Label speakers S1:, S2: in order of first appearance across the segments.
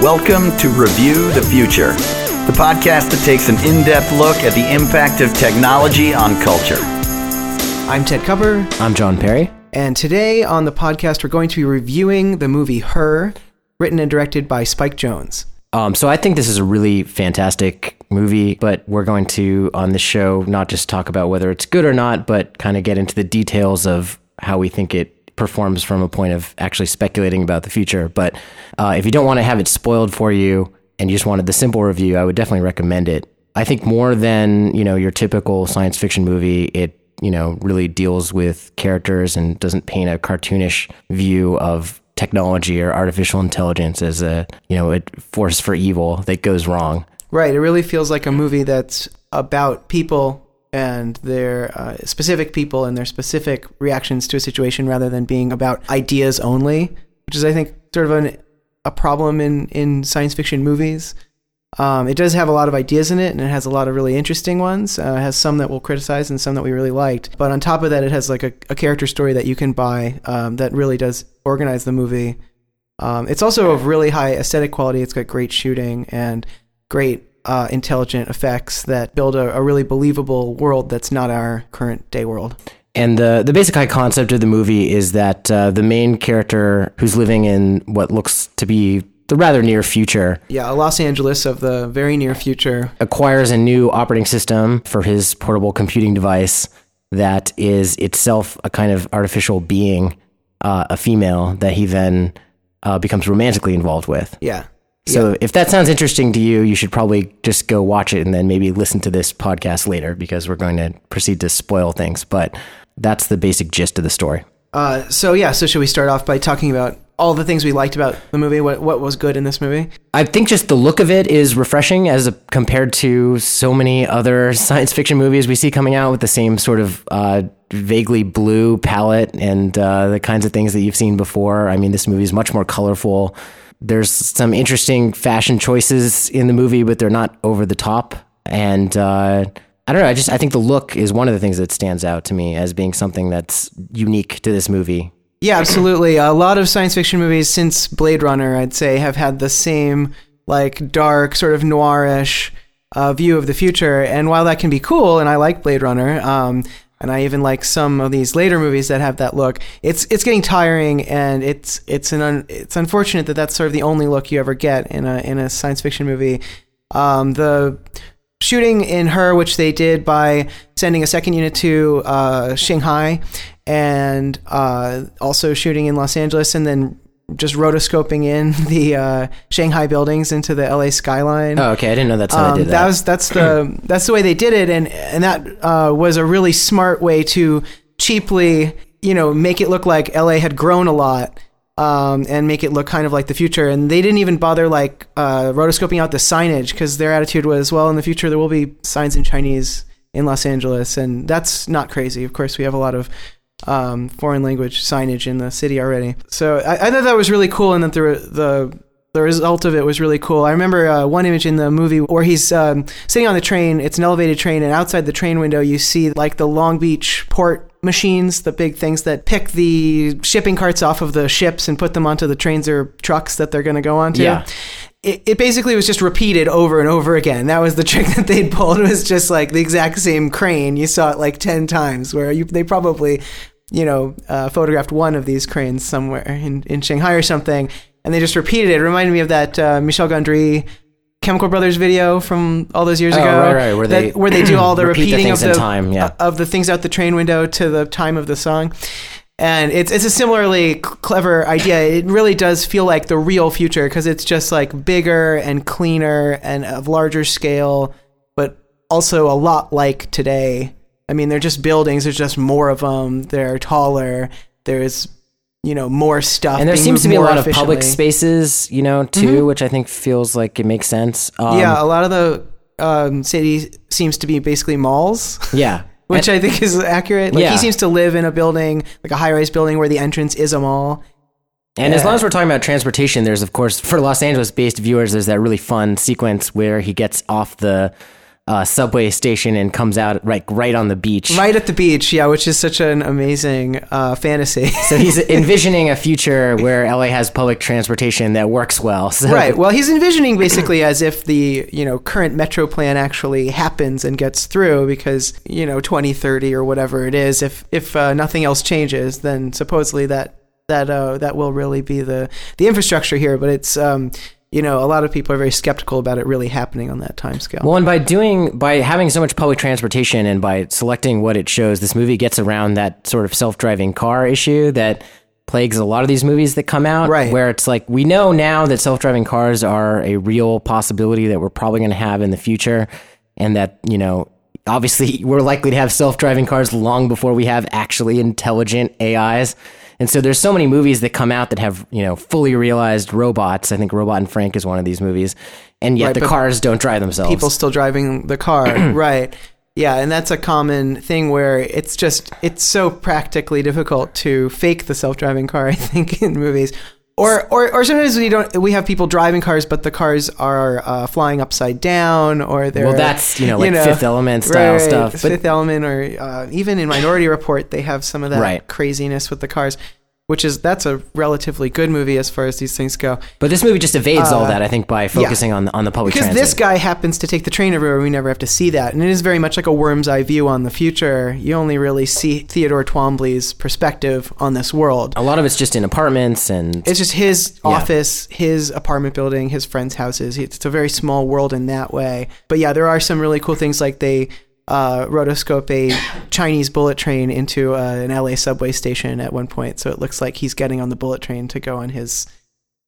S1: Welcome to Review the Future, the podcast that takes an in depth look at the impact of technology on culture.
S2: I'm Ted Kupper,
S3: I'm John Perry.
S2: and today on the podcast, we're going to be reviewing the movie Her, written and directed by Spike Jonze.
S3: Um, so I think this is a really fantastic movie, but we're going to on this show not just talk about whether it's good or not, but kind of get into the details of how we think it performs from a point of actually speculating about the future. But uh, if you don't want to have it spoiled for you and you just wanted the simple review, I would definitely recommend it. I think more than you know your typical science fiction movie, it you know really deals with characters and doesn't paint a cartoonish view of technology or artificial intelligence as a you know a force for evil that goes wrong.
S2: Right, it really feels like a movie that's about people and their uh, specific people and their specific reactions to a situation rather than being about ideas only, which is, I think, sort of an, a problem in, in science fiction movies. Um, it does have a lot of ideas in it, and it has a lot of really interesting ones. Uh, it has some that we'll criticize and some that we really liked. But on top of that, it has like a, a character story that you can buy um, that really does organize the movie. Um, it's also of really high aesthetic quality. It's got great shooting and great uh, intelligent effects that build a, a really believable world that's not our current day world.
S3: And the the basic high concept of the movie is that uh, the main character who's living in what looks to be the rather near future
S2: Yeah, a Los Angeles of the very near future.
S3: acquires a new operating system for his portable computing device that is itself a kind of artificial being, uh, a female that he then uh, becomes romantically involved with.
S2: Yeah.
S3: So if that sounds interesting to you, you should probably just go watch it and then maybe listen to this podcast later because we're going to proceed to spoil things. But that's the basic gist of the story.
S2: Uh, so yeah, so should we start off by talking about all the things we liked about the movie? What what was good in this movie?
S3: I think just the look of it is refreshing as a, compared to so many other science fiction movies we see coming out with the same sort of uh, vaguely blue palette and uh, the kinds of things that you've seen before. I mean, this movie is much more colorful. There's some interesting fashion choices in the movie, but they're not over the top. And uh, I don't know. I just I think the look is one of the things that stands out to me as being something that's unique to this movie.
S2: Yeah, absolutely. A lot of science fiction movies since Blade Runner, I'd say, have had the same like dark, sort of noirish uh, view of the future. And while that can be cool, and I like Blade Runner, um, and I even like some of these later movies that have that look. It's it's getting tiring, and it's it's an un, it's unfortunate that that's sort of the only look you ever get in a in a science fiction movie. Um, the shooting in her, which they did by sending a second unit to uh, Shanghai, and uh, also shooting in Los Angeles, and then just rotoscoping in the uh, Shanghai buildings into the LA skyline.
S3: Oh, okay. I didn't know that's how
S2: Um,
S3: they did that.
S2: was that's the that's the way they did it, and and that uh, was a really smart way to cheaply, you know, make it look like LA had grown a lot. Um, and make it look kind of like the future. And they didn't even bother like uh, rotoscoping out the signage because their attitude was, well, in the future there will be signs in Chinese in Los Angeles, and that's not crazy. Of course, we have a lot of um, foreign language signage in the city already. So I, I thought that was really cool, and that the the the result of it was really cool. I remember uh, one image in the movie where he's um, sitting on the train. It's an elevated train, and outside the train window, you see like the Long Beach port machines, the big things that pick the shipping carts off of the ships and put them onto the trains or trucks that they're going to go onto.
S3: Yeah.
S2: It, it basically was just repeated over and over again. That was the trick that they'd pulled. It was just like the exact same crane. You saw it like ten times. Where you they probably, you know, uh, photographed one of these cranes somewhere in, in Shanghai or something, and they just repeated it. It reminded me of that uh, Michel Gondry Chemical Brothers video from all those years
S3: Oh,
S2: ago,
S3: right, right, where
S2: that-
S3: they
S2: where they do all the
S3: repeat the
S2: repeating
S3: things
S2: of the
S3: time, yeah.
S2: of the things out the train window to the time of the song. And it's it's a similarly clever idea. It really does feel like the real future because it's just like bigger and cleaner and of larger scale, but also a lot like today. I mean, they're just buildings. There's just more of them. They're taller. There's you know more stuff.
S3: and there seems to be a lot of public spaces, you know, too, which I think feels like it makes sense. Um,
S2: yeah, a lot of the um, city seems to be basically malls.
S3: yeah.
S2: which I think is accurate. Like
S3: Yeah.
S2: he seems to live in a building, like a high-rise building, where the entrance is a mall.
S3: And as long as we're talking about transportation, there's of course for Los Angeles-based viewers, there's that really fun sequence where he gets off the uh, subway station and comes out right right on the beach.
S2: Right at the beach, yeah, which is such an amazing uh, fantasy.
S3: So he's envisioning a future where LA has public transportation that works well. So.
S2: Right. Well, he's envisioning basically as if the you know current metro plan actually happens and gets through because you know 2030 or whatever it is. If if uh, nothing else changes, then supposedly that that uh, that will really be the the infrastructure here. But it's um, you know, a lot of people are very skeptical about it really happening on that time scale.
S3: Well, and by doing by having so much public transportation and by selecting what it shows, this movie gets around that sort of self-driving car issue that plagues a lot of these movies that come out.
S2: Right.
S3: Where it's like we know now that self-driving cars are a real possibility that we're probably going to have in the future, and that you know. Obviously, we're likely to have self-driving cars long before we have actually intelligent AIs. And so there's so many movies that come out that have, you know, fully realized robots. I think Robot and Frank is one of these movies. And yet
S2: Right,
S3: the cars don't drive themselves.
S2: People still driving the car, right? Yeah, and that's a common thing where it's just it's so practically difficult to fake the self-driving car. I think in movies, or or or sometimes we don't. We have people driving cars, but the cars are uh, flying upside down, or they're
S3: Well, that's, you know, like Fifth Element style
S2: right,
S3: stuff, but-
S2: Fifth Element, or uh, even in Minority Report, they have some of that
S3: Right.
S2: craziness with the cars, which is that's a relatively good movie as far as these things go.
S3: But this movie just evades all
S2: Uh,
S3: that, I think, by focusing on the, on the public
S2: Because
S3: transit.
S2: this guy happens to take the train everywhere, we never have to see that, and it is very much like a worm's eye view on the future. You only really see Theodore Twombly's perspective on this world.
S3: a lot of it's just in apartments and
S2: It's just his
S3: Yeah.
S2: office, his apartment building, his friends' houses. It's a very small world in that way. But yeah, there are some really cool things like they uh, rotoscope a Chinese bullet train into uh, an LA subway station at one point, so it looks like he's getting on the bullet train to go on his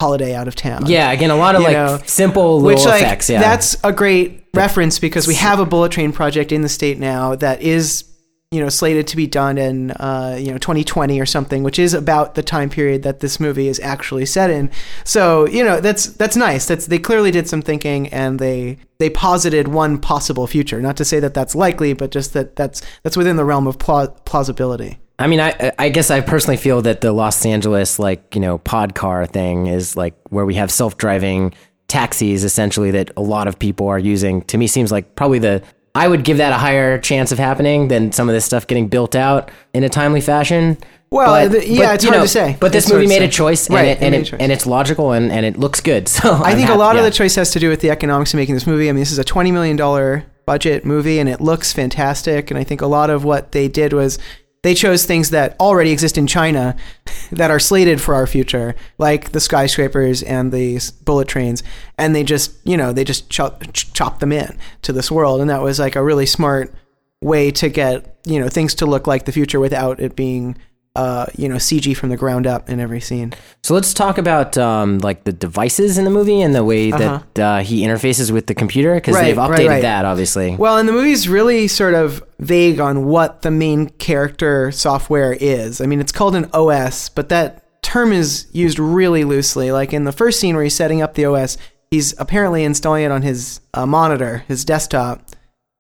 S2: holiday out of town.
S3: yeah, again, a lot of
S2: You
S3: like
S2: know,
S3: simple little
S2: which like
S3: effects. Yeah,
S2: that's a great reference because we have a bullet train project in the state now that is you know slated to be done in uh, you know 2020 or something which is about the time period that this movie is actually set in. So you know that's that's nice. That's they clearly did some thinking and they they posited one possible future. Not to say that that's likely but just that that's that's within the realm of pla- plausibility.
S3: I mean, I I guess I personally feel that the Los Angeles like you know pod car thing is like where we have self driving taxis essentially that a lot of people are using. To me, seems like probably the I would give that a higher chance of happening than some of this stuff getting built out in a timely fashion.
S2: Well, the- yeah, it's
S3: you
S2: hard to say.
S3: But this
S2: It's
S3: movie made a choice, and
S2: Right,
S3: it, and, it,
S2: choice.
S3: and it's logical, and, and it looks good. So
S2: I think a lot of the choice has to do with the economics of making this movie. I mean, this is a twenty million dollar budget movie, and it looks fantastic. And I think a lot of what they did was they chose things that already exist in China that are slated for our future, like the skyscrapers and the bullet trains, and they just you know they just chop chop them in to this world, and that was like a really smart way to get you know things to look like the future without it being uh, you know CG from the ground up in every scene.
S3: So let's talk about um, like the devices in the movie and the way that uh he interfaces with the computer because
S2: Uh-huh. Right,
S3: they've
S2: right,
S3: updated
S2: right.
S3: that obviously.
S2: Well, and the movie's really sort of vague on what the main character software is. I mean, it's called an OS, but that term is used really loosely. Like in the first scene where he's setting up the OS, he's apparently installing it on his uh, monitor, his desktop.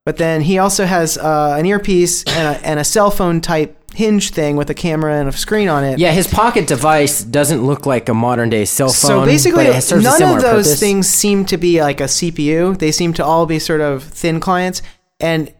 S2: But then he also has uh, an earpiece and a, and a cell phone type hinge thing with a camera and a screen on it.
S3: Yeah, his pocket device doesn't look like a modern day cell phone.
S2: So basically,
S3: but it serves a
S2: none of those
S3: purpose.
S2: things seem to be like a CPU. They seem to all be sort of thin clients. And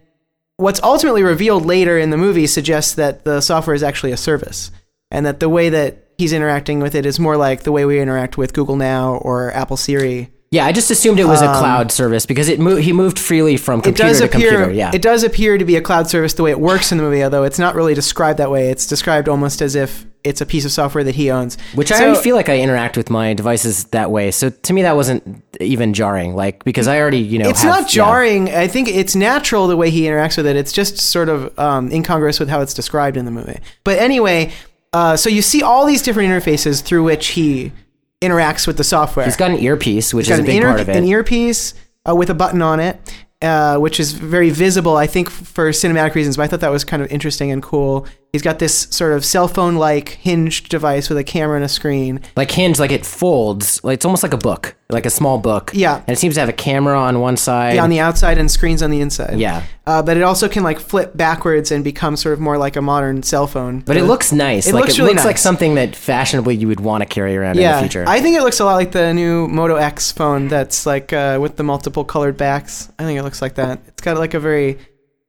S2: what's ultimately revealed later in the movie suggests that the software is actually a service, and that the way that he's interacting with it is more like the way we interact with Google Now or Apple Siri.
S3: Yeah, I just assumed it was a cloud service because it mo- he moved freely from computer
S2: does
S3: to
S2: appear.
S3: computer. Yeah,
S2: It does appear to be a cloud service the way it works in the movie, although it's not really described that way. It's described almost as if it's a piece of software that he owns.
S3: which I already feel like I interact with my devices that way. So to me, that wasn't even jarring. Like because I already you know
S2: it's
S3: have-
S2: not
S3: yeah.
S2: jarring. I think it's natural the way he interacts with it. It's just sort of um, incongruous with how it's described in the movie. But anyway, uh, so you see all these different interfaces through which he interacts with the software.
S3: He's got an earpiece, which
S2: He's
S3: is a big
S2: an,
S3: part of it.
S2: an earpiece uh, with a button on it, uh, which is very visible. I think for cinematic reasons, but I thought that was kind of interesting and cool. He's got this sort of cell phone like hinged device with a camera and a screen.
S3: Like hinge, like it folds. Like it's almost like a book, like a small book.
S2: Yeah.
S3: And it seems to have a camera on one side.
S2: Yeah, on the outside and screens on the inside.
S3: Yeah.
S2: Uh, but it also can like flip backwards and become sort of more like a modern cell phone.
S3: but it looks nice.
S2: It
S3: like
S2: looks
S3: it
S2: really
S3: looks like something that fashionably you would want to carry around in the future.
S2: I think it looks a lot like the new Moto X phone that's like uh, with the multiple colored backs. I think it looks like that. It's got like a very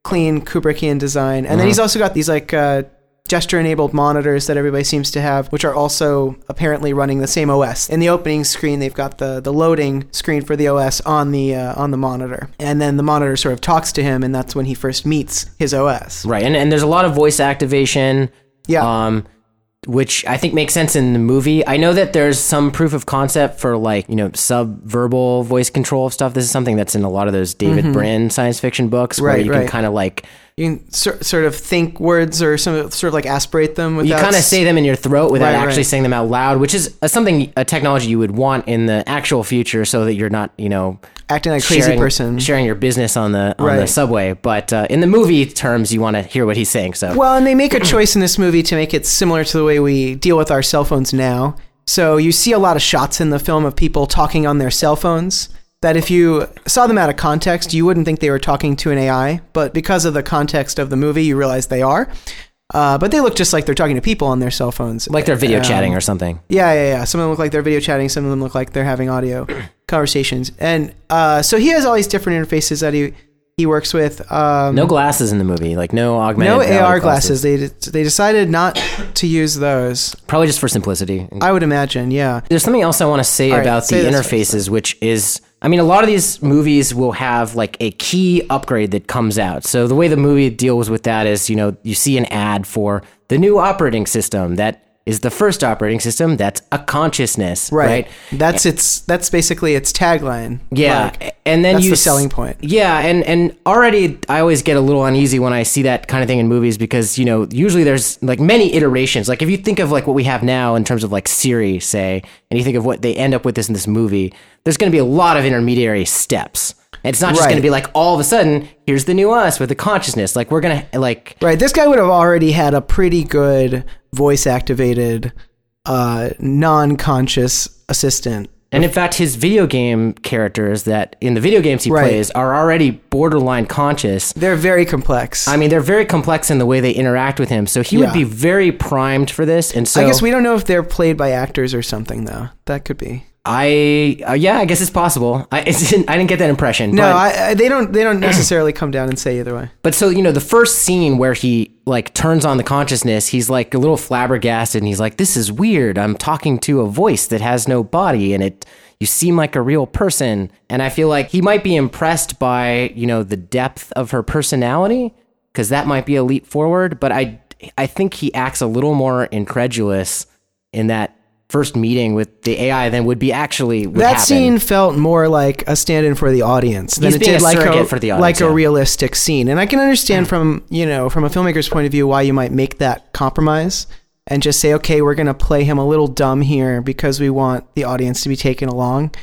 S2: clean Kubrickian design, and
S3: Uh-huh.
S2: then he's also got these like uh, gesture-enabled monitors that everybody seems to have, which are also apparently running the same OS. In the opening screen, they've got the the loading screen for the OS on the uh, on the monitor, and then the monitor sort of talks to him, and that's when he first meets his OS.
S3: right. And and there's a lot of voice activation.
S2: Yeah.
S3: Um, which I think makes sense in the movie. I know that there's some proof of concept for like, you know, sub-verbal voice control stuff. This is something that's in a lot of those David Brin science fiction books where
S2: Mm-hmm. Right,
S3: you can kind of like
S2: You can sor- sort of think words or some sort of like aspirate them without
S3: you kind of say them in your throat without
S2: Right,
S3: actually
S2: right.
S3: saying them out loud, which is a, something a technology you would want in the actual future, so that you're not you know
S2: acting like a crazy person.
S3: sharing your business on the on the subway. But uh, in the movie terms, you want to hear what he's saying. So
S2: Well, and they make a choice in this movie to make it similar to the way we deal with our cell phones now. So you see a lot of shots in the film of people talking on their cell phones that if you saw them out of context, you wouldn't think they were talking to an AI, but because of the context of the movie, you realize they are. Uh, but they look just like they're talking to people on their cell phones.
S3: like they're video
S2: Um,
S3: chatting or something.
S2: Yeah, yeah, yeah. Some of them look like they're video chatting. Some of them look like they're having audio conversations. And uh, so he has all these different interfaces that he he works with. Um,
S3: No glasses in the movie, like no augmented.
S2: no AR glasses. They de- they decided not to use those.
S3: Probably just for simplicity.
S2: I would imagine. Yeah.
S3: There's something else I want to say
S2: All right,
S3: about
S2: say
S3: the interfaces, which is, I mean, a lot of these movies will have like a key upgrade that comes out. So the way the movie deals with that is, you know, you see an ad for the new operating system that is the first operating system that's a consciousness, right?
S2: Right. That's its. That's basically its tagline.
S3: Yeah,
S2: Like,
S3: and then
S2: that's
S3: you
S2: the selling point.
S3: Yeah, and and already I always get a little uneasy when I see that kind of thing in movies because you know usually there's like many iterations. Like if you think of like what we have now in terms of like Siri, say, and you think of what they end up with this in this movie, there's going to be a lot of intermediary steps. It's not just
S2: Right.
S3: going to be like all of a sudden here's the new us with the consciousness. Like we're gonna like
S2: Right. This guy would have already had a pretty good voice activated, uh, non conscious assistant.
S3: And in fact, his video game characters that in the video games he
S2: Right.
S3: plays are already borderline conscious.
S2: They're very complex.
S3: I mean, they're very complex in the way they interact with him. So he would be very primed for this. And so
S2: I guess we don't know if they're played by actors or something, though. That could be.
S3: I uh, yeah, I guess it's possible. I it's, I didn't get that impression.
S2: No,
S3: but,
S2: I, I, they don't. They don't necessarily come down and say either way.
S3: but so you know, the first scene where he like turns on the consciousness, he's like a little flabbergasted, and he's like, "This is weird. I'm talking to a voice that has no body, and it." You seem like a real person, and I feel like he might be impressed by you know the depth of her personality, because that might be a leap forward. But I I think he acts a little more incredulous in that first meeting with the AI than would be actually would
S2: that
S3: happen.
S2: scene felt more like a stand-in for the audience than
S3: He's
S2: it did
S3: a
S2: like a
S3: for the audience,
S2: like a realistic scene. And I can understand hmm. from you know from a filmmaker's point of view why you might make that compromise and just say, okay, we're going to play him a little dumb here because we want the audience to be taken along.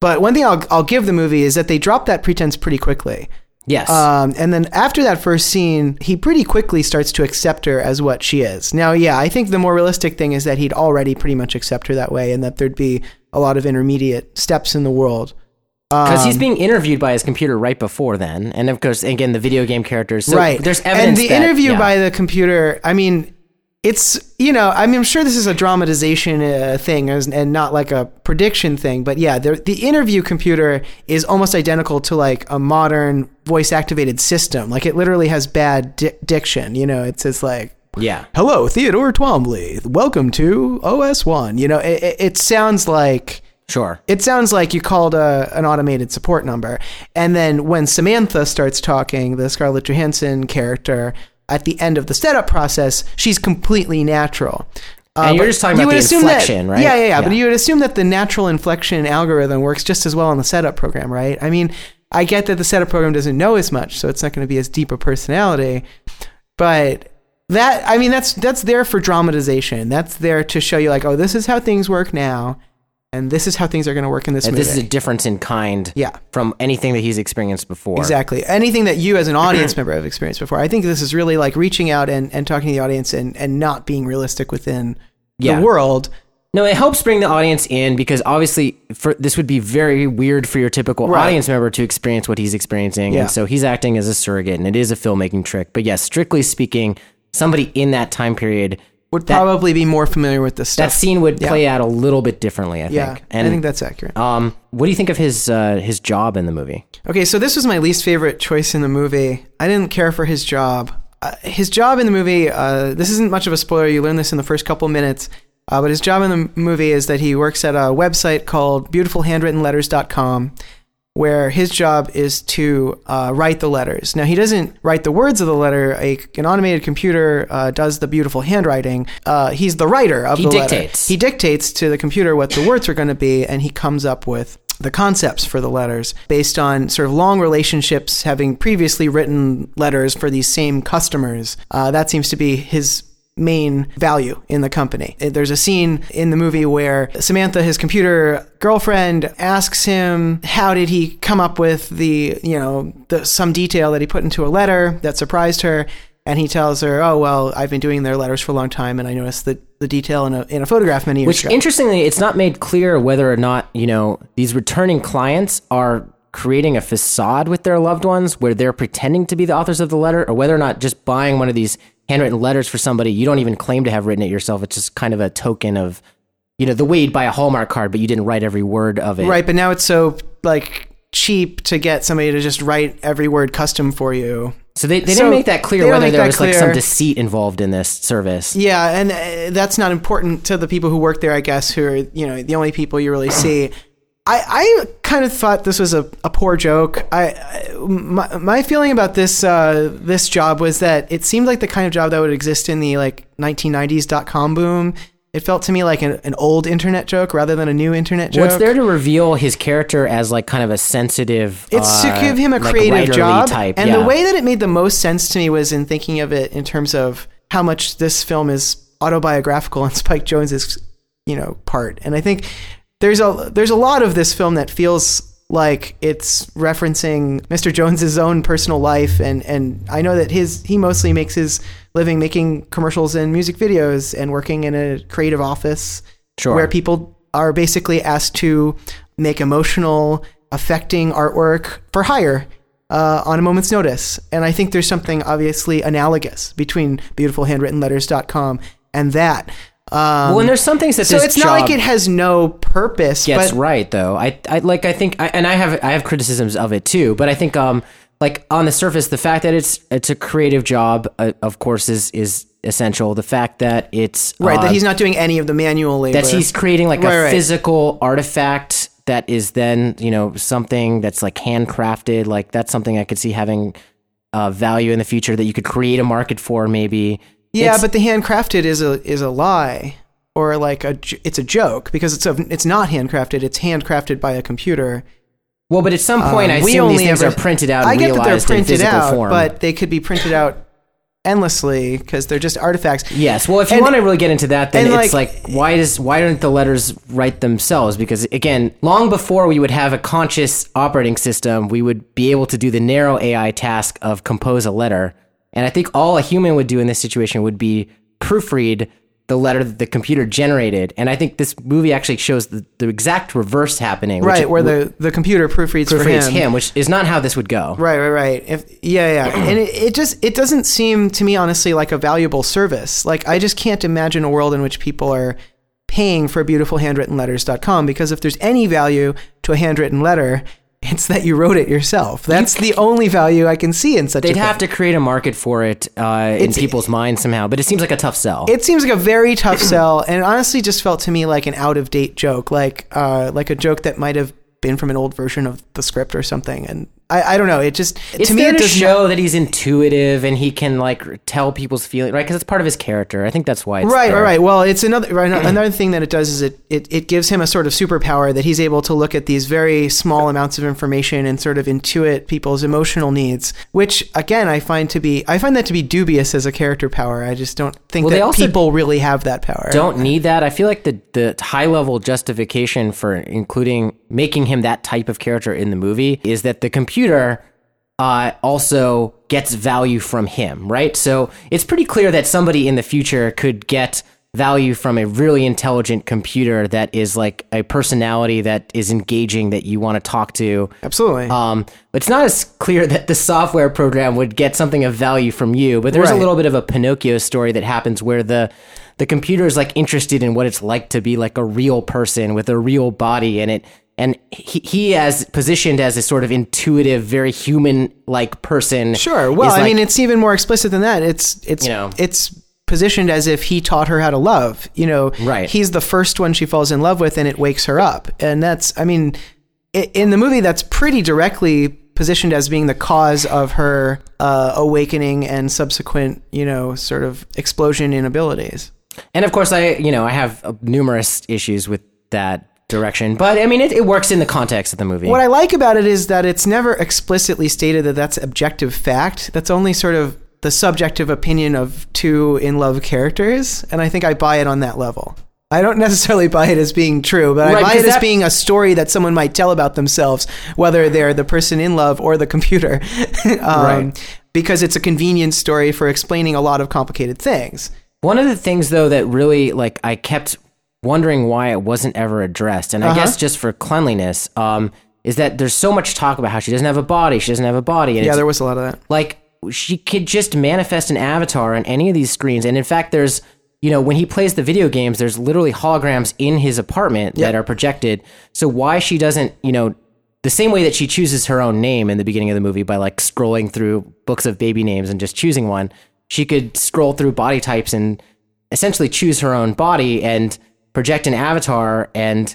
S2: But one thing I'll I'll give the movie is that they drop that pretense pretty quickly.
S3: Yes.
S2: Um, and then after that first scene, he pretty quickly starts to accept her as what she is. Now, yeah, I think the more realistic thing is that he'd already pretty much accept her that way, and that there'd be a lot of intermediate steps in the world.
S3: because
S2: Um,
S3: he's being interviewed by his computer right before then, and of course, again, the video game characters. So
S2: right.
S3: There's evidence.
S2: And the
S3: that-
S2: interview
S3: yeah.
S2: by the computer, I mean, it's you know, I mean, I'm sure this is a dramatization uh, thing as- and not like a prediction thing, but yeah, the the interview computer is almost identical to like a modern voice activated system. Like it literally has bad di- diction. You know, it says like.
S3: Yeah.
S2: Hello, Theodore Twombly. Welcome to OS One. You know, it, it, it sounds like
S3: Sure.
S2: it sounds like you called a, an automated support number. And then when Samantha starts talking, the Scarlett Johansson character, at the end of the setup process, she's completely natural. Uh,
S3: And you're just talking
S2: you
S3: about the
S2: assume that-
S3: inflection, right?
S2: Yeah, yeah, yeah, But you would assume that the natural inflection algorithm works just as well on the setup program, right? I mean, I get that the setup program doesn't know as much, so it's not going to be as deep a personality. But that, I mean, that's that's there for dramatization. That's there to show you, like, oh, this is how things work now. And this is how things are going to work in this
S3: And
S2: movie.
S3: this is a difference in kind
S2: Yeah.
S3: from anything that he's experienced before.
S2: Exactly. Anything that you as an audience member have experienced before. I think this is really like reaching out and, and talking to the audience and, and not being realistic within
S3: Yeah.
S2: the world.
S3: No, it helps bring the audience in because obviously for this would be very weird for your typical
S2: Right.
S3: audience member to experience what he's experiencing.
S2: Yeah.
S3: And so he's acting as a surrogate and it is a filmmaking trick. But yes, strictly speaking, somebody in that time period
S2: Would
S3: That-
S2: probably be more familiar with this stuff.
S3: that scene would
S2: Yeah.
S3: play out a little bit differently, I
S2: yeah,
S3: think. And
S2: I think that's accurate.
S3: um what do you think of his uh his job in the movie?
S2: Okay, so this was my least favorite choice in the movie. I didn't care for his job. Uh, his job in the movie, uh, this isn't much of a spoiler. You learn this in the first couple minutes. Uh, but his job in the movie is that he works at a website called beautifulhandwrittenletters.com, where his job is to uh, write the letters. Now, he doesn't write the words of the letter. A, an automated computer uh, does the beautiful handwriting. Uh, he's the writer of
S3: He
S2: the letter.
S3: dictates.
S2: He dictates to the computer what the words are going to be, and he comes up with the concepts for the letters based on sort of long relationships, having previously written letters for these same customers. Uh, that seems to be his main value in the company. Uh, There's a scene in the movie where Samantha, his computer girlfriend, asks him how did he come up with the, you know, the, some detail that he put into a letter that surprised her. And he tells her, "Oh well, I've been doing their letters for a long time, and I noticed the, the detail in a, in a photograph many years
S3: Which
S2: ago."
S3: interestingly, it's not made clear whether or not, you know, these returning clients are creating a facade with their loved ones where they're pretending to be the authors of the letter or whether or not just buying one of these handwritten letters for somebody you don't even claim to have written it yourself. It's just kind of a token of, you know, the way you'd buy a Hallmark card, but you didn't write every word of it.
S2: Right, but now it's so like cheap to get somebody to just write every word custom for you.
S3: So they, they
S2: So
S3: didn't make that clear whether there was like some deceit involved in this service.
S2: Yeah, and uh, that's not important to the people who work there, I guess, who are you know the only people you really see. I, I kind of thought this was a, a poor joke. I, I my, my feeling about this uh, this job was that it seemed like the kind of job that would exist in the like 1990s dot com boom. It felt to me like an, an old internet joke rather than a new internet joke.
S3: What's there to reveal his character as like kind of a sensitive?
S2: It's
S3: uh,
S2: to give him a
S3: like,
S2: creative job.
S3: type.
S2: And
S3: yeah.
S2: the way that it made the most sense to me was in thinking of it in terms of how much this film is autobiographical on Spike Jonze's, you know, part. And I think there's a there's a lot of this film that feels like it's referencing Mr. Jonze's own personal life and and I know that his he mostly makes his living making commercials and music videos and working in a creative office
S3: Sure.
S2: where people are basically asked to make emotional, affecting artwork for hire uh, on a moment's notice. And I think there's something obviously analogous between beautifulhandwrittenletters.com and that. Um,
S3: well, and there's some things that
S2: so it's not like it has no purpose,
S3: gets
S2: but
S3: right though. I, I like I think I, and I have I have criticisms of it too, but I think um like on the surface the fact that it's it's a creative job uh, of course is is essential. The fact that it's
S2: right
S3: uh,
S2: that he's not doing any of the manual labor.
S3: that he's creating like
S2: Right,
S3: a
S2: right.
S3: physical artifact that is then you know something that's like handcrafted like that's something i could see having uh, value in the future that you could create a market for maybe
S2: Yeah,
S3: It's-
S2: but the handcrafted is a is a lie or like a it's a joke because it's a, it's not handcrafted. It's handcrafted by a computer.
S3: well but at some point
S2: Um,
S3: i
S2: we
S3: assume these
S2: only
S3: things
S2: ever-
S3: are printed out
S2: I get that they're printed out,
S3: form
S2: but they could be printed out endlessly because they're just artifacts.
S3: yes well if you
S2: And-
S3: want to really get into that then it's like,
S2: like-
S3: why does why don't the letters write themselves because again long before we would have a conscious operating system we would be able to do the narrow ai task of compose a letter and i think all a human would do in this situation would be proofread the letter that the computer generated and i think this movie actually shows the, the exact reverse happening which
S2: Right, where the, the computer proofreads, for
S3: proofreads
S2: him.
S3: him. which is not how this would go
S2: Right, right, right. If yeah, yeah, and it, it just it doesn't seem to me honestly like a valuable service. Like I just can't imagine a world in which people are paying for beautifulhandwrittenletters.com because if there's any value to a handwritten letter, it's that you wrote it yourself. That's the only value I can see in such a thing.
S3: they'd
S2: thing.
S3: have to create a market for it uh, in
S2: It's-
S3: people's minds somehow but it seems like a tough sell
S2: It seems like a very tough sell, and it honestly just felt to me like an out of date joke, like uh, like a joke that might have been from an old version of the script or something. And I, I don't know. It just
S3: It's
S2: to me it does
S3: show that he's intuitive and he can like tell people's feelings, right? Because it's part of his character. I think that's why. It's
S2: right,
S3: there.
S2: right, right. Well, it's another right, another thing that it does is it, it it gives him a sort of superpower that he's able to look at these very small amounts of information and sort of intuit people's emotional needs, which again I find to be I find that to be dubious as a character power. I just don't think
S3: Well,
S2: that people really have that power.
S3: Don't need that. I feel like the the high level justification for including making him that type of character in the movie is that the computer uh, also gets value from him, right? So it's pretty clear that somebody in the future could get value from a really intelligent computer that is like a personality that is engaging that you want to talk to.
S2: Absolutely.
S3: Um, it's not as clear that the software program would get something of value from you, but there's a little bit of a Pinocchio story that happens where the the computer is like interested in what it's like to be like a real person with a real body, and it and he, he as positioned as a sort of intuitive, very human like person.
S2: Sure. Well, I
S3: like-
S2: mean, it's even more explicit than that. It's it's
S3: You know.
S2: it's positioned as if he taught her how to love. You know,
S3: Right.
S2: He's the first one she falls in love with, and it wakes her up. And that's, I mean, in the movie, that's pretty directly positioned as being the cause of her uh, awakening and subsequent, you know, sort of explosion in abilities.
S3: And of course, I you know I have numerous issues with that direction, but I mean it, it works in the context of the movie.
S2: What I like about it is that it's never explicitly stated that that's objective fact. That's only sort of the subjective opinion of two in love characters, and I think I buy it on that level. I don't necessarily buy it as being true, but I buy it as being a story that someone might tell about themselves, whether they're the person in love or the computer, um,
S3: Right.
S2: because it's a convenient story for explaining a lot of complicated things.
S3: One of the things though that really like I kept wondering why it wasn't ever addressed, and I
S2: Uh-huh.
S3: guess just for cleanliness, um, is that there's so much talk about how she doesn't have a body, she doesn't have a body, and
S2: Yeah, there was a lot of that.
S3: like she could just manifest an avatar on any of these screens, and in fact, there's you know when he plays the video games, there's literally holograms in his apartment that are projected. So why she doesn't, you know. The same way that she chooses her own name in the beginning of the movie by like scrolling through books of baby names and just choosing one, she could scroll through body types and essentially choose her own body and project an avatar and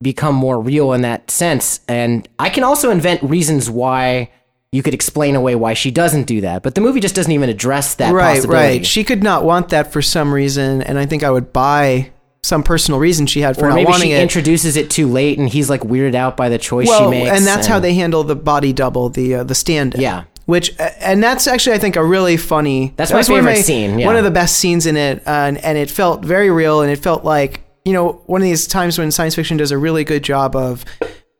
S3: become more real in that sense. And I can also invent reasons why you could explain away why she doesn't do that. But the movie just doesn't even address that
S2: right,
S3: possibility.
S2: right. She could not want that for some reason, and I think I would buy some personal reason she had for
S3: or
S2: not
S3: maybe
S2: wanting
S3: she
S2: it.
S3: introduces it too late and he's like weirded out by the choice
S2: well,
S3: she makes.
S2: and that's how they handle the body double, the uh, the stand.
S3: Yeah.
S2: Which and that's actually I think a really funny.
S3: That's
S2: that
S3: my
S2: was one of
S3: favorite scene, yeah.
S2: One of the best scenes in it, uh, and and it felt very real, and it felt like you know one of these times when science fiction does a really good job of.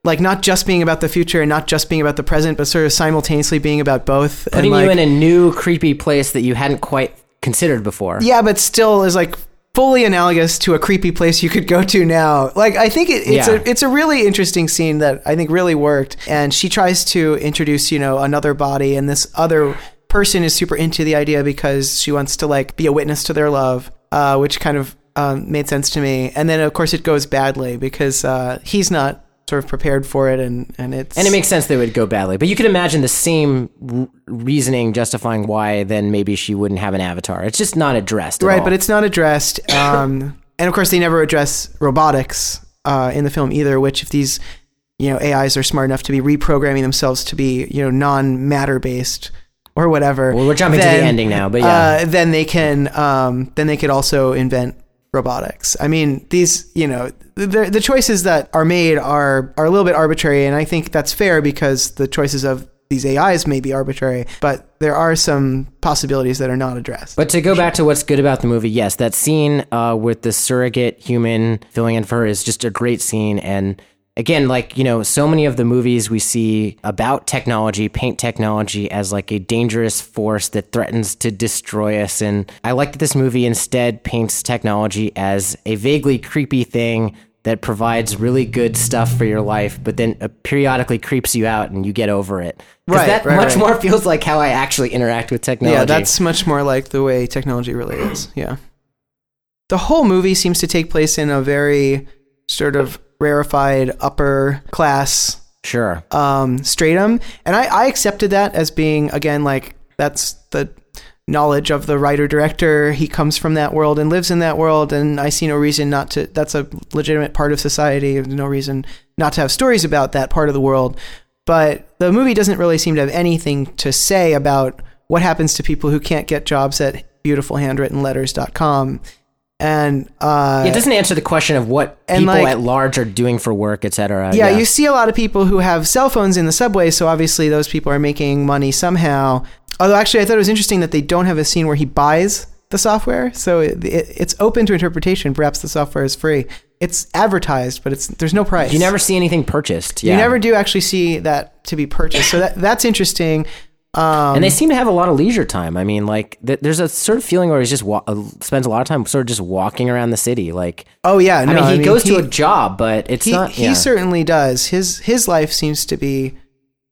S2: Like not just being about the future and not just being about the present, but sort of simultaneously being about both. and
S3: putting
S2: like,
S3: you in a new creepy place that you hadn't quite considered before.
S2: yeah, but still is like fully analogous to a creepy place you could go to now. Like I think it, it's
S3: Yeah.
S2: a it's a really interesting scene that I think really worked. And she tries to introduce you know another body, and this other person is super into the idea because she wants to like be a witness to their love, uh, which kind of um, made sense to me. And then of course it goes badly because uh, he's not sort of prepared for it, and and it's
S3: And it makes sense that it would go badly. But you can imagine the same r- reasoning justifying why then maybe she wouldn't have an avatar. It's just not addressed.
S2: right,
S3: all.
S2: but it's not addressed. Um, and of course, they never address robotics uh, in the film either. Which, if these you know AIs are smart enough to be reprogramming themselves to be you know non-matter based or whatever,
S3: Well, we're jumping to the ending now, but yeah.
S2: uh, then they can um, then they could also invent robotics. I mean, these you know the the choices that are made are are a little bit arbitrary, and I think that's fair because the choices of these AIs may be arbitrary, but there are some possibilities that are not addressed.
S3: But to go back to what's good about the movie, yes, that scene uh, with the surrogate human filling in for her is just a great scene. And again, like, you know, so many of the movies we see about technology paint technology as like a dangerous force that threatens to destroy us. And I like that this movie instead paints technology as a vaguely creepy thing that provides really good stuff for your life, but then uh, periodically creeps you out and you get over it.
S2: Right,
S3: that
S2: right,
S3: much
S2: right.
S3: more feels like how I actually interact with technology.
S2: Yeah, that's much more like the way technology really is. Yeah. The whole movie seems to take place in a very sort of rarefied upper class
S3: sure.
S2: um, stratum. And I, I accepted that as being, again, like that's the knowledge of the writer director. He comes from that world and lives in that world. And I see no reason not to, that's a legitimate part of society. There's no reason not to have stories about that part of the world. but the movie doesn't really seem to have anything to say about what happens to people who can't get jobs at beautifulhandwrittenletters.com. And uh,
S3: It doesn't answer the question of what people
S2: like-
S3: at large are doing for work, etc.
S2: yeah, you see a lot of people who have cell phones in the subway, so obviously those people are making money somehow. Although actually, I thought it was interesting that they don't have a scene where he buys the software, so it, it, it's open to interpretation. Perhaps the software is free. It's advertised, but it's there's no price.
S3: You never see anything purchased. Yeah.
S2: you never do actually see that to be purchased. So that that's interesting. Um,
S3: And they seem to have a lot of leisure time. I mean, like th- there's a sort of feeling where he just wa- uh, spends a lot of time sort of just walking around the city. Like,
S2: oh yeah, no,
S3: I mean, he goes to a job, but it's
S2: he,
S3: not.
S2: he
S3: yeah.
S2: certainly does. His his life seems to be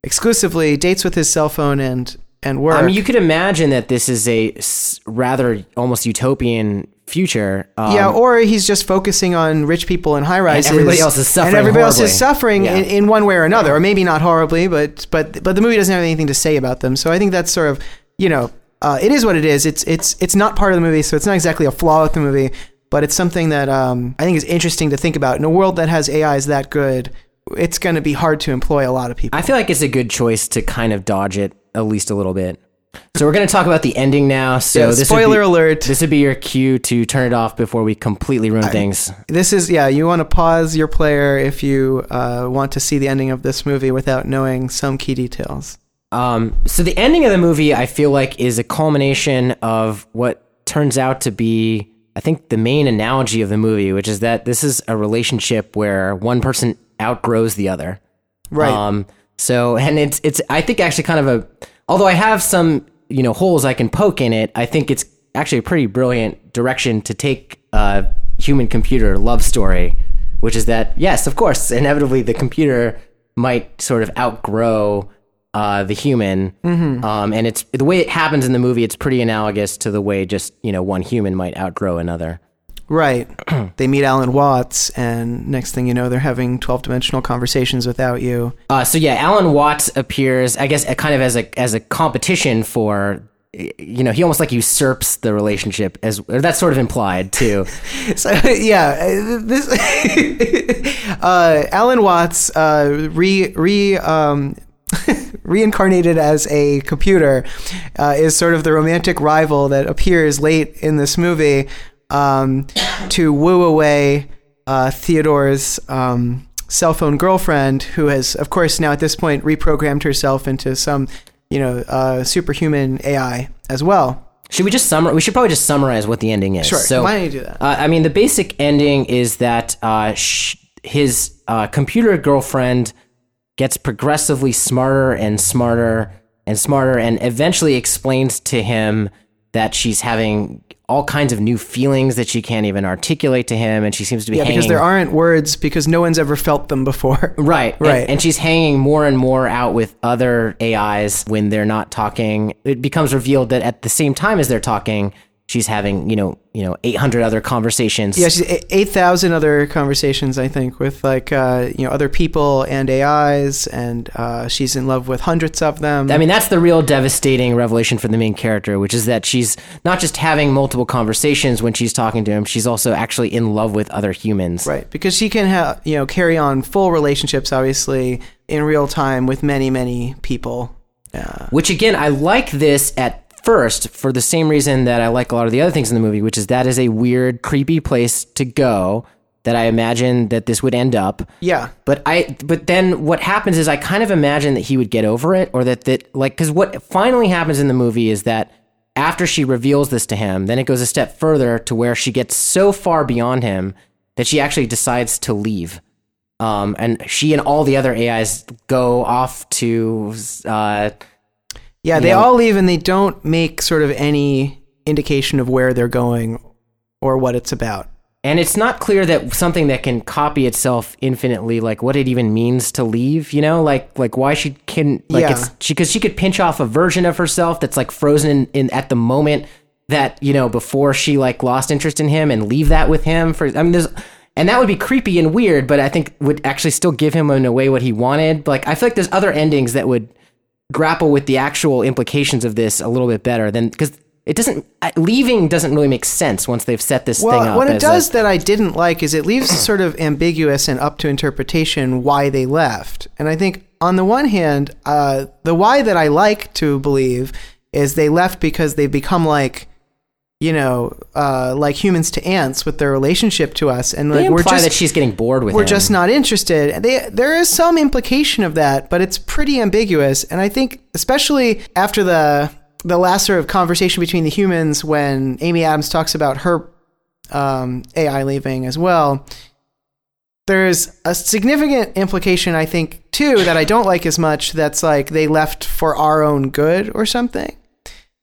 S2: exclusively dates with his cell phone and and work.
S3: I mean, you could imagine that this is a s- rather almost utopian future. Um,
S2: yeah, or he's just focusing on rich people in high rises.
S3: everybody else is suffering
S2: And everybody else is suffering
S3: Yeah.
S2: in, in one way or another, or maybe not horribly, but but but the movie doesn't have anything to say about them. So I think that's sort of you know uh, it is what it is. It's it's it's not part of the movie, so it's not exactly a flaw with the movie, but it's something that um, I think is interesting to think about in a world that has AIs that good. It's going to be hard to employ a lot of people.
S3: I feel like it's a good choice to kind of dodge it at least a little bit. So we're going to talk about the ending now. So
S2: Yeah,
S3: this
S2: spoiler
S3: be,
S2: alert.
S3: This would be your cue to turn it off before we completely ruin things.
S2: This is yeah. You want to pause your player if you uh, want to see the ending of this movie without knowing some key details.
S3: Um, so the ending of the movie, I feel like, is a culmination of what turns out to be, I think, the main analogy of the movie, which is that this is a relationship where one person outgrows the other.
S2: Right.
S3: Um, so, and it's it's I think actually kind of a, although I have some you know holes I can poke in it, I think it's actually a pretty brilliant direction to take a human computer love story, which is that yes, of course, inevitably the computer might sort of outgrow uh, the human, um, and it's the way it happens in the movie. It's pretty analogous to the way just you know one human might outgrow another.
S2: Right. they meet Alan Watts, and next thing you know, they're having 12 dimensional conversations without you.
S3: Uh, so yeah, Alan Watts appears, I guess, kind of as a as a competition for, you know, he almost like usurps the relationship as or that's sort of implied too.
S2: So, yeah, uh, this uh, Alan Watts uh, re re um, reincarnated as a computer uh, is sort of the romantic rival that appears late in this movie um, to woo away uh, Theodore's um, cell phone girlfriend, who has, of course, now at this point reprogrammed herself into some, you know, uh, superhuman AI as well.
S3: Should we just summarize? We should probably just summarize what the ending is.
S2: Sure.
S3: So,
S2: Why don't you do that?
S3: Uh, I mean, the basic ending is that uh, sh- his uh, computer girlfriend gets progressively smarter and smarter and smarter, and eventually explains to him that she's having all kinds of new feelings that she can't even articulate to him, and she seems to be
S2: Yeah,
S3: hanging
S2: because there aren't words because no one's ever felt them before.
S3: Right, and-
S2: Right.
S3: And, she's hanging more and more out with other AIs when they're not talking. It becomes revealed that at the same time as they're talking, she's having you know you know eight hundred other conversations.
S2: Yeah, she's eight thousand other conversations, I think, with like uh, you know other people and AIs, and uh, she's in love with hundreds of them.
S3: I mean, that's the real devastating revelation for the main character, which is that she's not just having multiple conversations when she's talking to him, she's also actually in love with other humans.
S2: right, because she can have you know carry on full relationships, obviously in real time with many many people. Uh,
S3: Which again, I like this at first for the same reason that I like a lot of the other things in the movie, which is that is a weird, creepy place to go that I imagine that this would end up.
S2: yeah,
S3: But I but then what happens is I kind of imagine that he would get over it or that that like cuz what finally happens in the movie is that after she reveals this to him, then it goes a step further to where she gets so far beyond him that she actually decides to leave. Um, and she and all the other AIs go off to uh,
S2: yeah, they
S3: Yeah.
S2: all leave and they don't make sort of any indication of where they're going or what it's about.
S3: And it's not clear that something that can copy itself infinitely, like what it even means to leave, you know, like like why she can like
S2: Yeah.
S3: it's she because she could pinch off a version of herself that's like frozen in, in at the moment that you know before she like lost interest in him and leave that with him for. I mean, there's and that would be creepy and weird, but I think would actually still give him in a way what he wanted. Like I feel like there's other endings that would grapple with the actual implications of this a little bit better than because it doesn't leaving doesn't really make sense once they've set this thing
S2: Well,
S3: up.
S2: what it
S3: as a-
S2: does that I didn't like is it leaves sort of ambiguous and up to interpretation why they left. And I think on the one hand, uh, the why that I like to believe is they left because they've become like, you know, uh, like humans to ants with their relationship to us, and
S3: they
S2: like we're
S3: imply
S2: just
S3: that she's getting bored with
S2: we're
S3: him.
S2: just not interested. They, there is some implication of that, but it's pretty ambiguous. And I think, especially after the the last sort of conversation between the humans, when Amy Adams talks about her um, AI leaving as well, there's a significant implication, I think, too, that I don't like as much. That's like they left for our own good or something.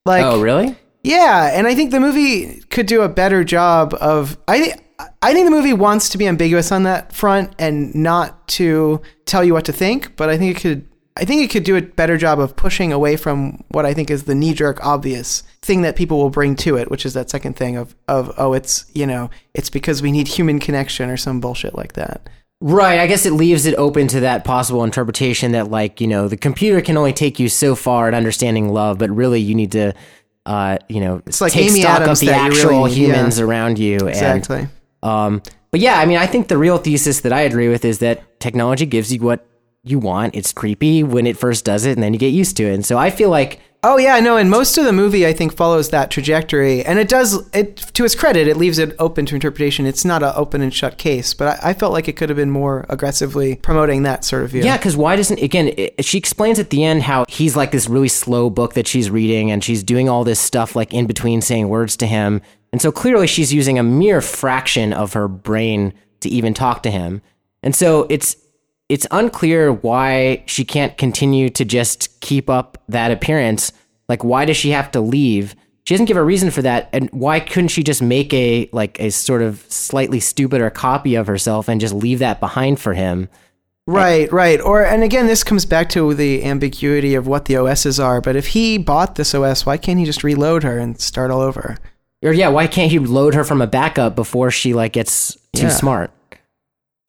S2: Like,
S3: oh, really?
S2: Yeah, and I think the movie could do a better job of. I think I think the movie wants to be ambiguous on that front and not to tell you what to think, but I think it could. I think it could do a better job of pushing away from what I think is the knee jerk obvious thing that people will bring to it, which is that second thing of of oh, it's you know, it's because we need human connection or some bullshit like that.
S3: Right. I guess it leaves it open to that possible interpretation that, like, you know, the computer can only take you so far at understanding love, but really you need to, uh, you know,
S2: It's like
S3: take
S2: Amy
S3: stock
S2: Adams
S3: of the actual
S2: really need, yeah.
S3: humans around you.
S2: Exactly.
S3: And, um, but yeah, I mean, I think the real thesis that I agree with is that technology gives you what you want. It's creepy when it first does it, and then you get used to it. And so I feel like
S2: Oh yeah, no, and most of the movie I think follows that trajectory, and it does. It to its credit, it leaves it open to interpretation. It's not an open and shut case, but I, I felt like it could have been more aggressively promoting that sort of view.
S3: Yeah, because why doesn't again? It, she explains at the end how he's like this really slow book that she's reading, and she's doing all this stuff like in between saying words to him, and so clearly she's using a mere fraction of her brain to even talk to him, and so it's it's unclear why she can't continue to just keep up that appearance. Like, why does she have to leave? She doesn't give a reason for that, and why couldn't she just make a like a sort of slightly stupider copy of herself and just leave that behind for him?
S2: Right, right. Or and again, this comes back to the ambiguity of what the OSs are. But if he bought this OS, why can't he just reload her and start all over?
S3: Or yeah, why can't he load her from a backup before she like gets too
S2: Yeah.
S3: smart?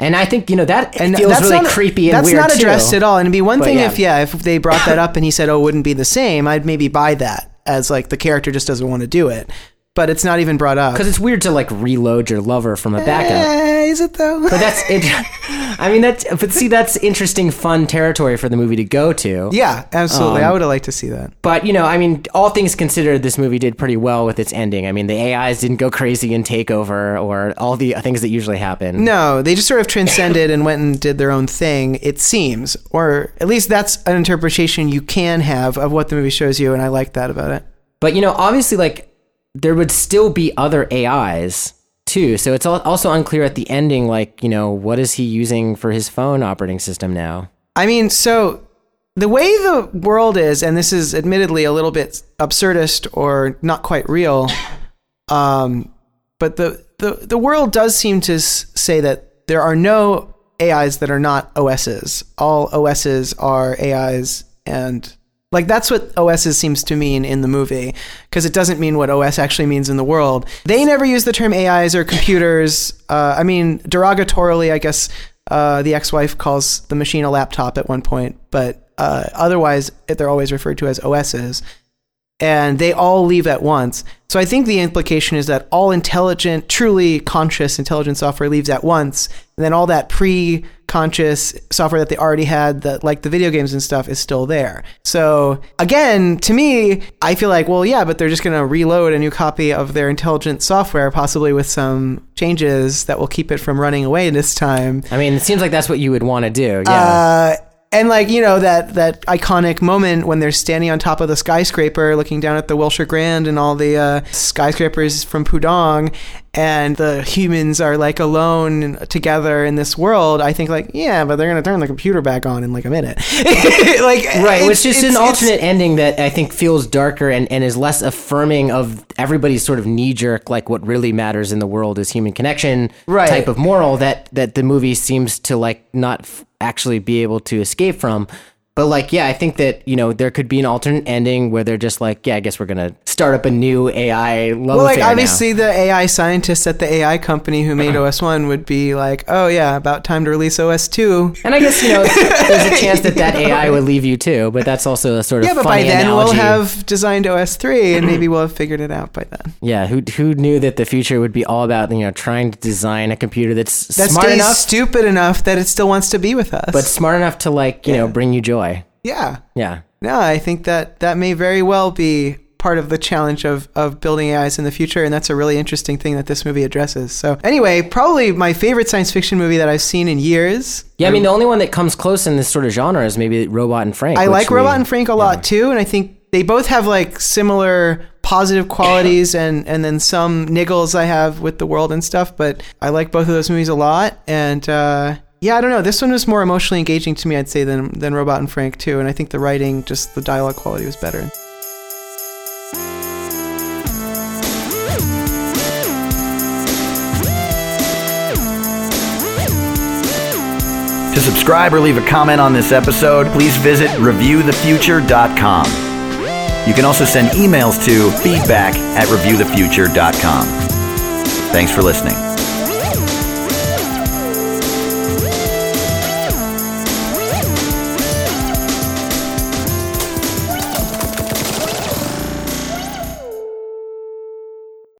S3: And I think you know that
S2: And
S3: feels
S2: that's
S3: really
S2: not,
S3: creepy and
S2: that's
S3: weird
S2: not addressed
S3: too.
S2: at all. And it'd be one
S3: But
S2: thing
S3: yeah.
S2: if yeah, if they brought that up and he said, "Oh, it wouldn't be the same," I'd maybe buy that as like the character just doesn't want to do it. But it's not even brought up.
S3: Because it's weird to like reload your lover from a backup.
S2: Eh, is it though?
S3: But that's it. I mean, that's but see, that's interesting, fun territory for the movie to go to.
S2: Yeah, absolutely.
S3: Um,
S2: I would have liked to see that.
S3: But you know, I mean, all things considered, this movie did pretty well with its ending. I mean, the AIs didn't go crazy and take over, or all the things that usually happen.
S2: No, they just sort of transcended and went and did their own thing, it seems. Or at least that's an interpretation you can have of what the movie shows you, and I like that about it.
S3: But you know, obviously, like there would still be other AIs too. So it's also unclear at the ending, like you know, what is he using for his phone operating system now?
S2: I mean, so the way the world is, and this is admittedly a little bit absurdist or not quite real, um, but the, the, the world does seem to say that there are no AIs that are not OSs. All OSs are AIs, and like that's what OSs seems to mean in the movie, because it doesn't mean what OS actually means in the world. They never use the term AIs or computers. Uh, I mean, derogatorily, I guess uh, the ex-wife calls the machine a laptop at one point, but uh, otherwise, they're always referred to as OSs and they all leave at once. So I think the implication is that all intelligent, truly conscious intelligent software leaves at once, and then all that pre-conscious software that they already had, that like the video games and stuff, is still there. So again, to me, I feel like, well, yeah, but they're just going to reload a new copy of their intelligent software, possibly with some changes that will keep it from running away this time.
S3: I mean, it seems like that's what you would want to do. Yeah.
S2: Uh, and like you know that that iconic moment when they're standing on top of the skyscraper, looking down at the Wilshire Grand and all the uh, skyscrapers from Pudong, and the humans are like alone together in this world. I think like yeah, but they're gonna turn the computer back on in like a minute. like
S3: Right,
S2: it's
S3: just an alternate ending that I think feels darker and, and is less affirming of everybody's sort of knee jerk, like what really matters in the world is human connection
S2: Right.
S3: type of moral that that the movie seems to like not f- actually be able to escape from. But like, yeah, I think that you know there could be an alternate ending where they're just like, yeah, I guess we're gonna start up a new AI love
S2: Well, like obviously the AI scientists at the AI company who made uh-huh. OS one would be like, oh yeah, about time to release OS two.
S3: And I guess you know there's a chance that that AI would leave you too, but that's also a sort of
S2: Yeah, but by then
S3: analogy.
S2: we'll have designed OS three, and maybe we'll have figured it out by then.
S3: yeah. Who who knew that the future would be all about you know trying to design a computer that's
S2: That
S3: smart enough,
S2: stupid enough that it still wants to be with us.
S3: but smart enough to like you know bring you joy.
S2: Yeah,
S3: Yeah.
S2: no, I think that that may very well be part of the challenge of, of building AIs in the future, and that's a really interesting thing that this movie addresses. So, anyway, probably my favorite science fiction movie that I've seen in years.
S3: Yeah, I mean the only one that comes close in this sort of genre is maybe Robot and Frank.
S2: I like
S3: we-
S2: Robot and Frank a lot too, and I think they both have like similar positive qualities and and then some niggles I have with the world and stuff. But I like both of those movies a lot, and uh, yeah, I don't know. This one was more emotionally engaging to me, I'd say, than than Robot and Frank too. And I think the writing, just the dialogue quality, was better.
S1: To subscribe or leave a comment on this episode, please visit reviewthefuture.com. You can also send emails to feedback at reviewthefuture.com. Thanks for listening.